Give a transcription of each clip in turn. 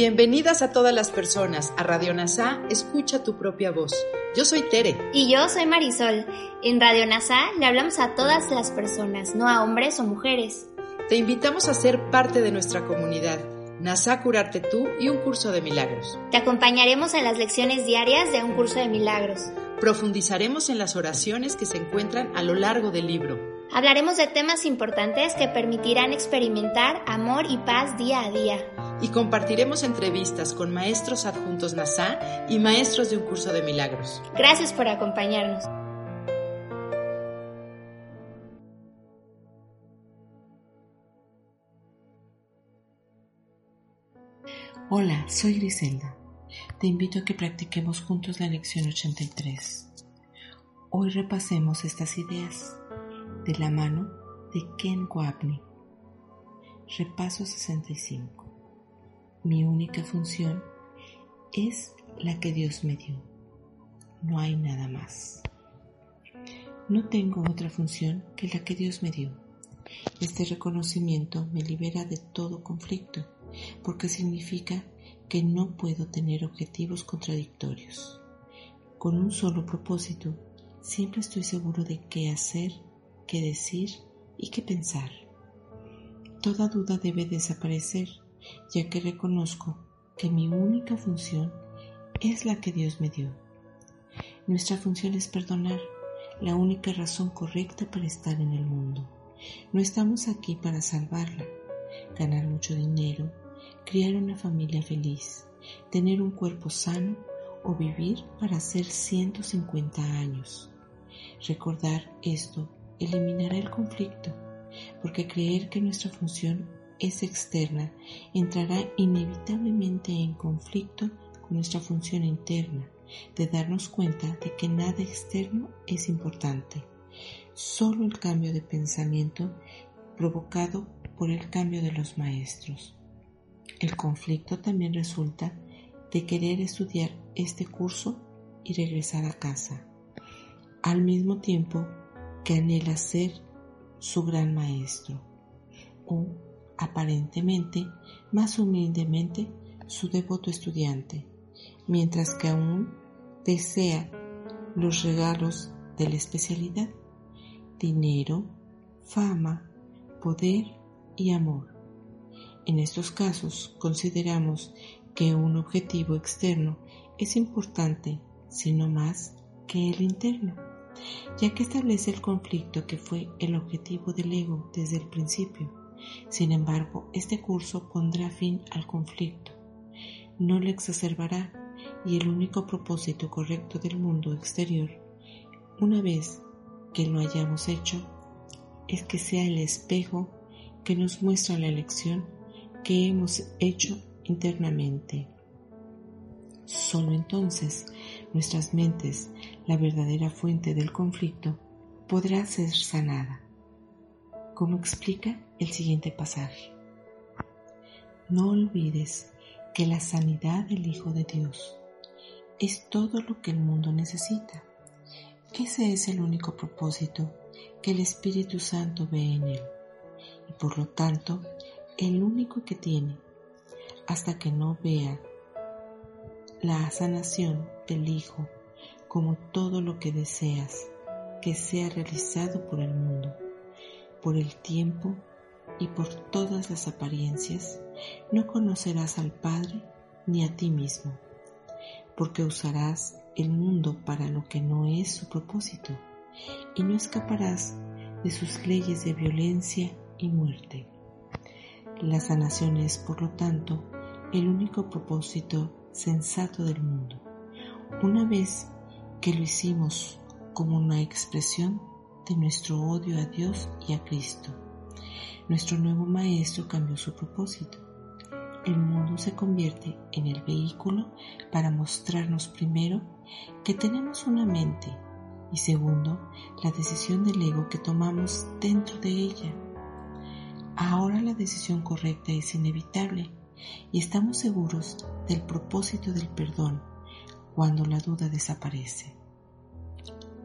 Bienvenidas a todas las personas a Radio NASA, escucha tu propia voz. Yo soy Tere. Y yo soy Marisol. En Radio NASA le hablamos a todas las personas, no a hombres o mujeres. Te invitamos a ser parte de nuestra comunidad. NASA Curarte Tú y un curso de milagros. Te acompañaremos en las lecciones diarias de un curso de milagros. Profundizaremos en las oraciones que se encuentran a lo largo del libro. Hablaremos de temas importantes que permitirán experimentar amor y paz día a día. Y compartiremos entrevistas con maestros adjuntos NASA y maestros de un curso de milagros. Gracias por acompañarnos. Hola, soy Griselda. Te invito a que practiquemos juntos la lección 83. Hoy repasemos estas ideas de la mano de Ken Wapney. Repaso 65. Mi única función es la que Dios me dio. No hay nada más. No tengo otra función que la que Dios me dio. Este reconocimiento me libera de todo conflicto porque significa que no puedo tener objetivos contradictorios. Con un solo propósito, siempre estoy seguro de qué hacer, qué decir y qué pensar. Toda duda debe desaparecer, ya que reconozco que mi única función es la que Dios me dio. Nuestra función es perdonar, la única razón correcta para estar en el mundo. No estamos aquí para salvarla, ganar mucho dinero, criar una familia feliz, tener un cuerpo sano o vivir para hacer 150 años. Recordar esto eliminará el conflicto, porque creer que nuestra función es externa entrará inevitablemente en conflicto con nuestra función interna, de darnos cuenta de que nada externo es importante, solo el cambio de pensamiento provocado por el cambio de los maestros. El conflicto también resulta de querer estudiar este curso y regresar a casa, al mismo tiempo que anhela ser su gran maestro, o aparentemente más humildemente su devoto estudiante, mientras que aún desea los regalos de la especialidad, dinero, fama, poder y amor. En estos casos consideramos que un objetivo externo es importante, sino más que el interno, ya que establece el conflicto que fue el objetivo del ego desde el principio. Sin embargo, este curso pondrá fin al conflicto, no lo exacerbará y el único propósito correcto del mundo exterior, una vez que lo hayamos hecho, es que sea el espejo que nos muestra la elección que hemos hecho internamente. Solo entonces nuestras mentes, la verdadera fuente del conflicto, podrá ser sanada, como explica el siguiente pasaje. No olvides que la sanidad del Hijo de Dios es todo lo que el mundo necesita. Ese es el único propósito que el Espíritu Santo ve en él y por lo tanto el único que tiene hasta que no vea la sanación del Hijo como todo lo que deseas que sea realizado por el mundo, por el tiempo y por todas las apariencias, no conocerás al Padre ni a ti mismo, porque usarás el mundo para lo que no es su propósito y no escaparás de sus leyes de violencia y muerte. La sanación es, por lo tanto, el único propósito sensato del mundo. Una vez que lo hicimos como una expresión de nuestro odio a Dios y a Cristo, nuestro nuevo Maestro cambió su propósito. El mundo se convierte en el vehículo para mostrarnos primero que tenemos una mente y segundo, la decisión del ego que tomamos dentro de ella. Ahora la decisión correcta es inevitable y estamos seguros del propósito del perdón cuando la duda desaparece.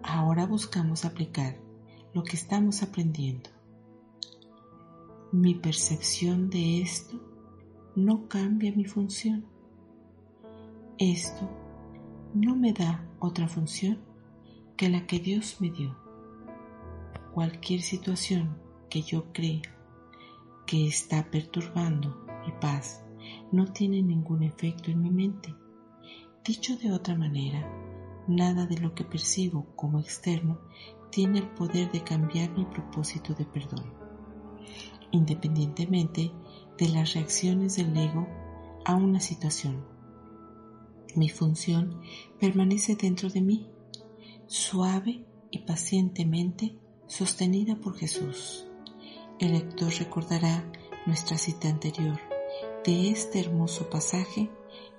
Ahora buscamos aplicar lo que estamos aprendiendo. Mi percepción de esto no cambia mi función. Esto no me da otra función que la que Dios me dio. Cualquier situación que yo cree que está perturbando mi paz no tiene ningún efecto en mi mente. Dicho de otra manera, nada de lo que percibo como externo tiene el poder de cambiar mi propósito de perdón, independientemente de las reacciones del ego a una situación. Mi función permanece dentro de mí, suave y pacientemente sostenida por Jesús. El lector recordará nuestra cita anterior de este hermoso pasaje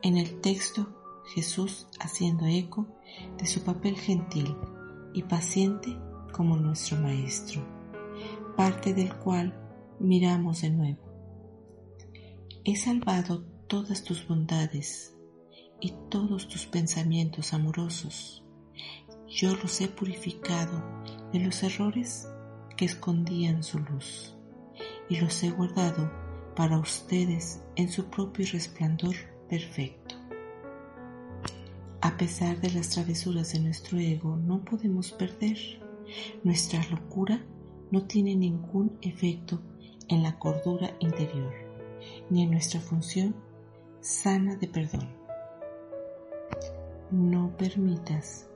en el texto Jesús haciendo eco de su papel gentil y paciente como nuestro Maestro, parte del cual miramos de nuevo. He salvado todas tus bondades y todos tus pensamientos amorosos. Yo los he purificado de los errores que escondían su luz y los he guardado para ustedes en su propio resplandor perfecto. A pesar de las travesuras de nuestro ego, no podemos perder. Nuestra locura no tiene ningún efecto en la cordura interior, ni en nuestra función sana de perdón. No permitas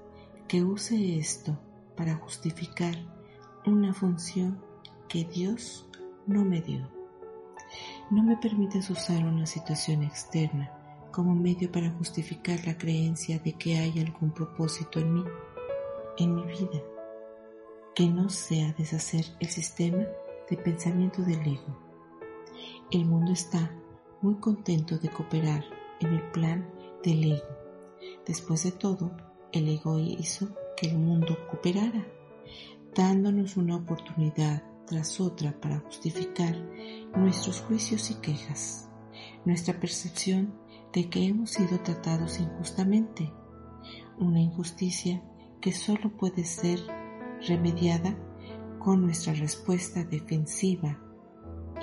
que use esto para justificar una función que Dios no me dio. No me permitas usar una situación externa como medio para justificar la creencia de que hay algún propósito en mí, en mi vida, que no sea deshacer el sistema de pensamiento del ego. El mundo está muy contento de cooperar en el plan del ego. Después de todo, el ego hizo que el mundo cooperara, dándonos una oportunidad tras otra para justificar nuestros juicios y quejas, nuestra percepción de que hemos sido tratados injustamente, una injusticia que solo puede ser remediada con nuestra respuesta defensiva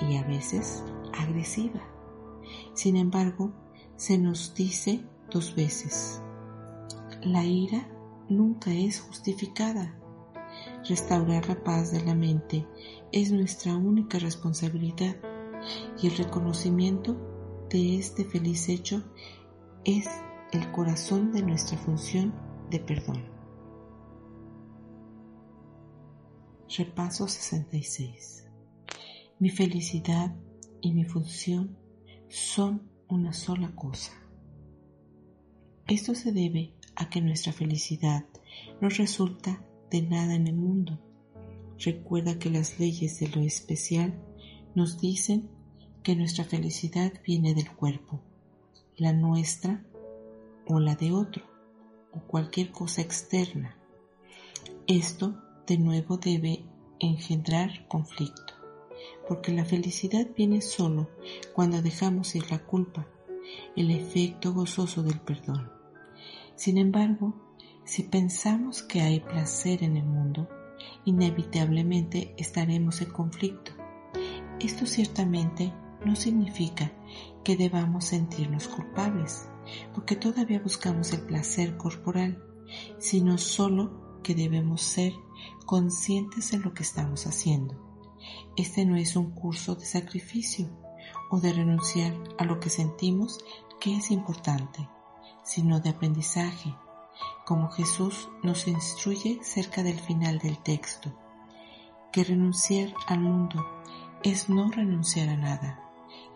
y a veces agresiva. Sin embargo, se nos dice dos veces, la ira nunca es justificada. Restaurar la paz de la mente es nuestra única responsabilidad y el reconocimiento de este feliz hecho es el corazón de nuestra función de perdón. Repaso 66. Mi felicidad y mi función son una sola cosa. Esto se debe a que nuestra felicidad no resulta de nada en el mundo. Recuerda que las leyes de lo especial nos dicen que nuestra felicidad viene del cuerpo, la nuestra o la de otro, o cualquier cosa externa. Esto de nuevo debe engendrar conflicto, porque la felicidad viene solo cuando dejamos ir la culpa, el efecto gozoso del perdón. Sin embargo, si pensamos que hay placer en el mundo, inevitablemente estaremos en conflicto. Esto ciertamente no significa que debamos sentirnos culpables, porque todavía buscamos el placer corporal, sino solo que debemos ser conscientes de lo que estamos haciendo. Este no es un curso de sacrificio o de renunciar a lo que sentimos que es importante, sino de aprendizaje, como Jesús nos instruye cerca del final del texto, que renunciar al mundo es no renunciar a nada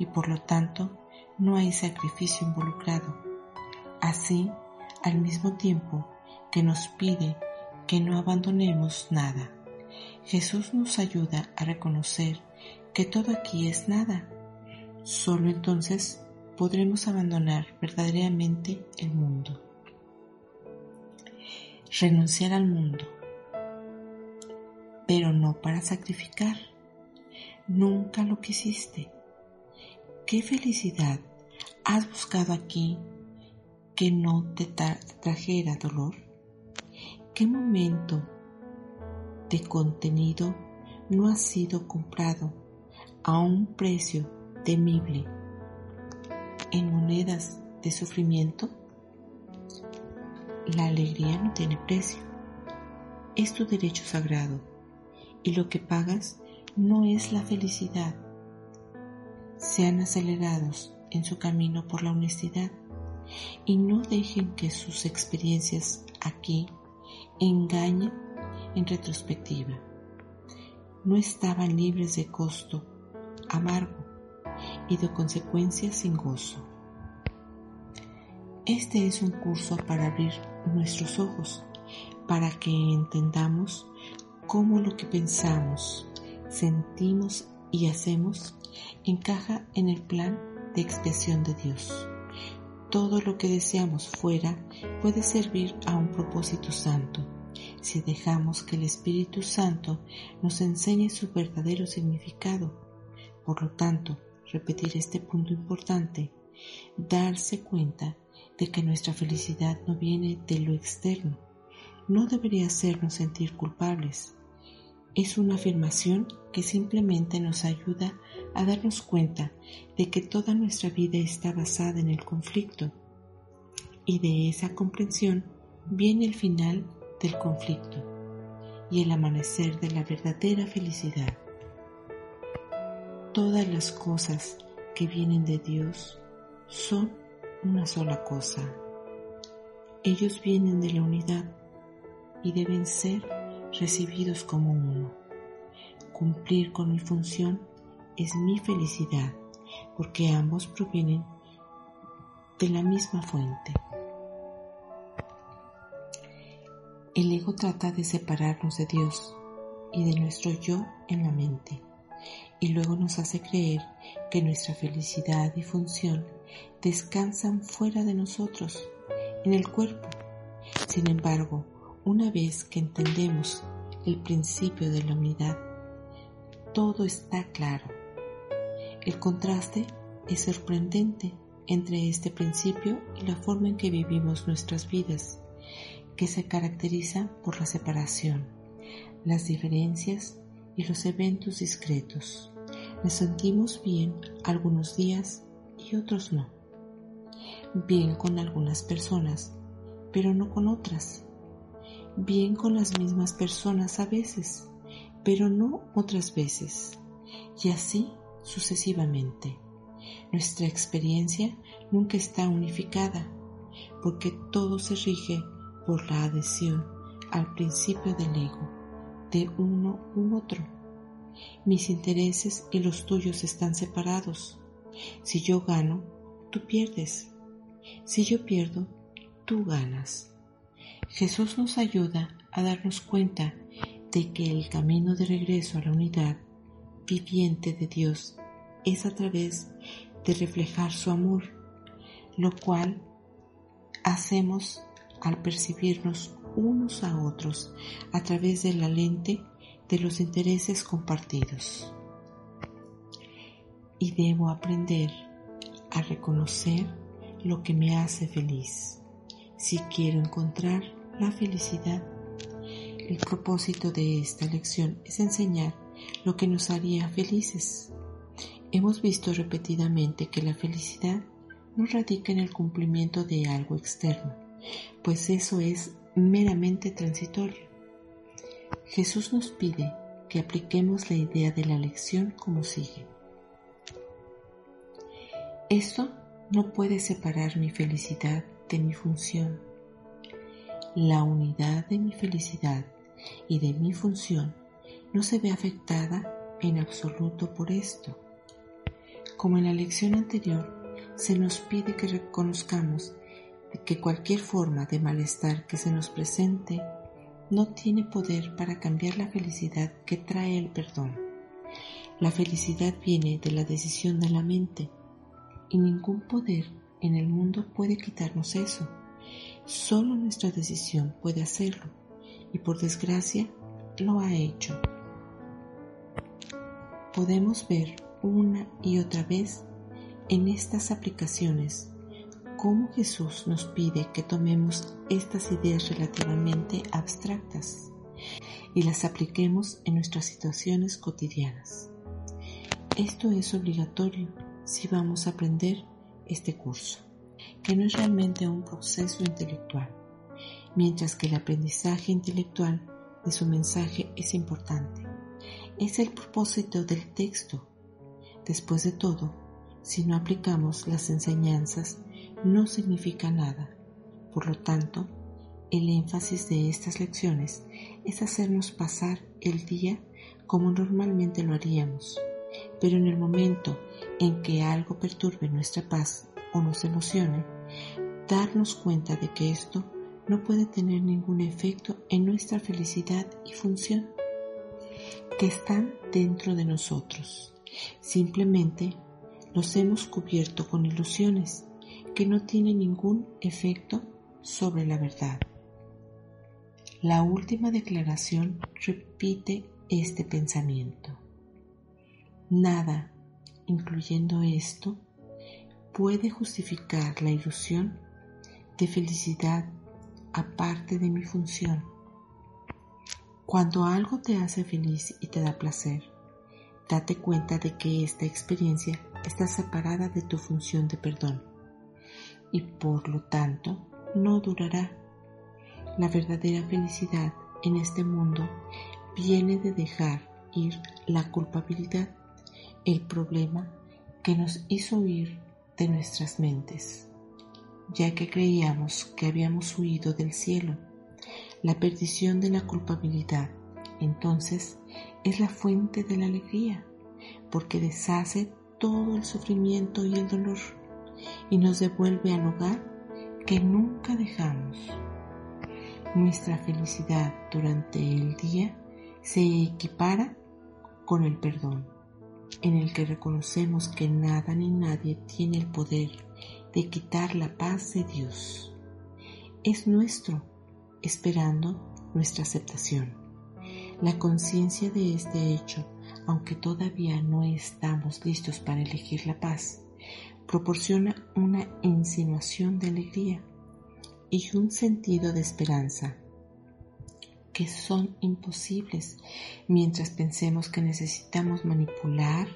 y por lo tanto no hay sacrificio involucrado. Así, al mismo tiempo que nos pide que no abandonemos nada, Jesús nos ayuda a reconocer que todo aquí es nada. Solo entonces podremos abandonar verdaderamente el mundo. Renunciar al mundo, pero no para sacrificar. Nunca lo quisiste ¿Qué felicidad has buscado aquí que no te trajera dolor? ¿Qué momento de contenido no ha sido comprado a un precio temible en monedas de sufrimiento? La alegría no tiene precio. Es tu derecho sagrado y lo que pagas no es la felicidad. Sean acelerados en su camino por la honestidad y no dejen que sus experiencias aquí engañen en retrospectiva. No estaban libres de costo amargo y de consecuencias sin gozo. Este es un curso para abrir nuestros ojos, para que entendamos cómo lo que pensamos, sentimos y hacemos encaja en el plan de expiación de Dios. Todo lo que deseamos fuera puede servir a un propósito santo si dejamos que el Espíritu Santo nos enseñe su verdadero significado. Por lo tanto, repetir este punto importante, darse cuenta de que nuestra felicidad no viene de lo externo, no debería hacernos sentir culpables. Es una afirmación que simplemente nos ayuda a darnos cuenta de que toda nuestra vida está basada en el conflicto y de esa comprensión viene el final del conflicto y el amanecer de la verdadera felicidad. Todas las cosas que vienen de Dios son una sola cosa. Ellos vienen de la unidad y deben ser recibidos como uno. Cumplir con mi función es mi felicidad porque ambos provienen de la misma fuente. El ego trata de separarnos de Dios y de nuestro yo en la mente y luego nos hace creer que nuestra felicidad y función descansan fuera de nosotros, en el cuerpo. Sin embargo, una vez que entendemos el principio de la unidad, todo está claro. El contraste es sorprendente entre este principio y la forma en que vivimos nuestras vidas que se caracteriza por la separación, las diferencias y los eventos discretos. Nos sentimos bien algunos días y otros no. Bien con algunas personas, pero no con otras. Bien con las mismas personas a veces, pero no otras veces. Y así sucesivamente. Nuestra experiencia nunca está unificada, porque todo se rige por la adhesión al principio del ego, de uno u otro. Mis intereses y los tuyos están separados. Si yo gano, tú pierdes. Si yo pierdo, tú ganas. Jesús nos ayuda a darnos cuenta de que el camino de regreso a la unidad viviente de Dios es a través de reflejar su amor, lo cual hacemos al percibirnos unos a otros a través de la lente de los intereses compartidos. Y debo aprender a reconocer lo que me hace feliz. Si quiero encontrar la felicidad, el propósito de esta lección es enseñar lo que nos haría felices. Hemos visto repetidamente que la felicidad no radica en el cumplimiento de algo externo, pues eso es meramente transitorio. Jesús nos pide que apliquemos la idea de la lección como sigue. Esto no puede separar mi felicidad de mi función. La unidad de mi felicidad y de mi función no se ve afectada en absoluto por esto. Como en la lección anterior, se nos pide que reconozcamos que cualquier forma de malestar que se nos presente no tiene poder para cambiar la felicidad que trae el perdón. La felicidad viene de la decisión de la mente y ningún poder en el mundo puede quitarnos eso. Solo nuestra decisión puede hacerlo y por desgracia lo ha hecho. Podemos ver una y otra vez en estas aplicaciones cómo Jesús nos pide que tomemos estas ideas relativamente abstractas y las apliquemos en nuestras situaciones cotidianas. Esto es obligatorio si vamos a aprender este curso, que no es realmente un proceso intelectual, mientras que el aprendizaje intelectual de su mensaje es importante. Es el propósito del texto. Después de todo, si no aplicamos las enseñanzas, no significa nada. Por lo tanto, el énfasis de estas lecciones es hacernos pasar el día como normalmente lo haríamos, pero en el momento en que algo perturbe nuestra paz o nos emocione, darnos cuenta de que esto no puede tener ningún efecto en nuestra felicidad y función, que están dentro de nosotros. Simplemente los hemos cubierto con ilusiones que no tienen ningún efecto sobre la verdad. La última declaración repite este pensamiento. Nada, incluyendo esto, puede justificar la ilusión de felicidad aparte de mi función. Cuando algo te hace feliz y te da placer, date cuenta de que esta experiencia está separada de tu función de perdón y por lo tanto no durará. La verdadera felicidad en este mundo viene de dejar ir la culpabilidad, el problema que nos hizo huir de nuestras mentes, ya que creíamos que habíamos huido del cielo. La perdición de la culpabilidad, entonces, es la fuente de la alegría, porque deshace todo el sufrimiento y el dolor y nos devuelve al hogar que nunca dejamos. Nuestra felicidad durante el día se equipara con el perdón, en el que reconocemos que nada ni nadie tiene el poder de quitar la paz de Dios. Es nuestro, esperando nuestra aceptación. La conciencia de este hecho, aunque todavía no estamos listos para elegir la paz, proporciona una insinuación de alegría y un sentido de esperanza que son imposibles mientras pensemos que necesitamos manipular,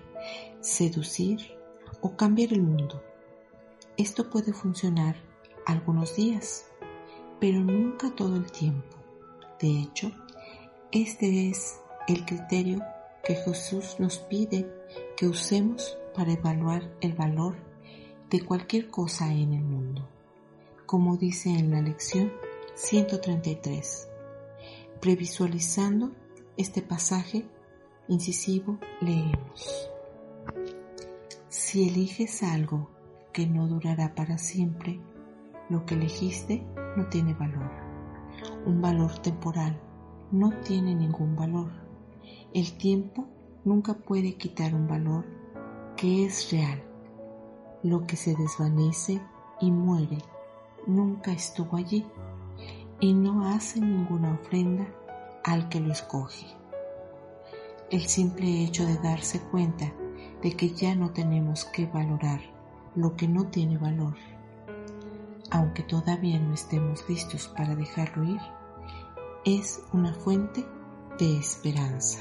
seducir o cambiar el mundo. Esto puede funcionar algunos días, pero nunca todo el tiempo. De hecho, este es el criterio que Jesús nos pide que usemos para evaluar el valor de cualquier cosa en el mundo, como dice en la lección 133. Previsualizando este pasaje incisivo, leemos. Si eliges algo que no durará para siempre, lo que elegiste no tiene valor. Un valor temporal no tiene ningún valor. El tiempo nunca puede quitar un valor que es real. Lo que se desvanece y muere nunca estuvo allí y no hace ninguna ofrenda al que lo escoge. El simple hecho de darse cuenta de que ya no tenemos que valorar lo que no tiene valor, aunque todavía no estemos listos para dejarlo ir, es una fuente de esperanza.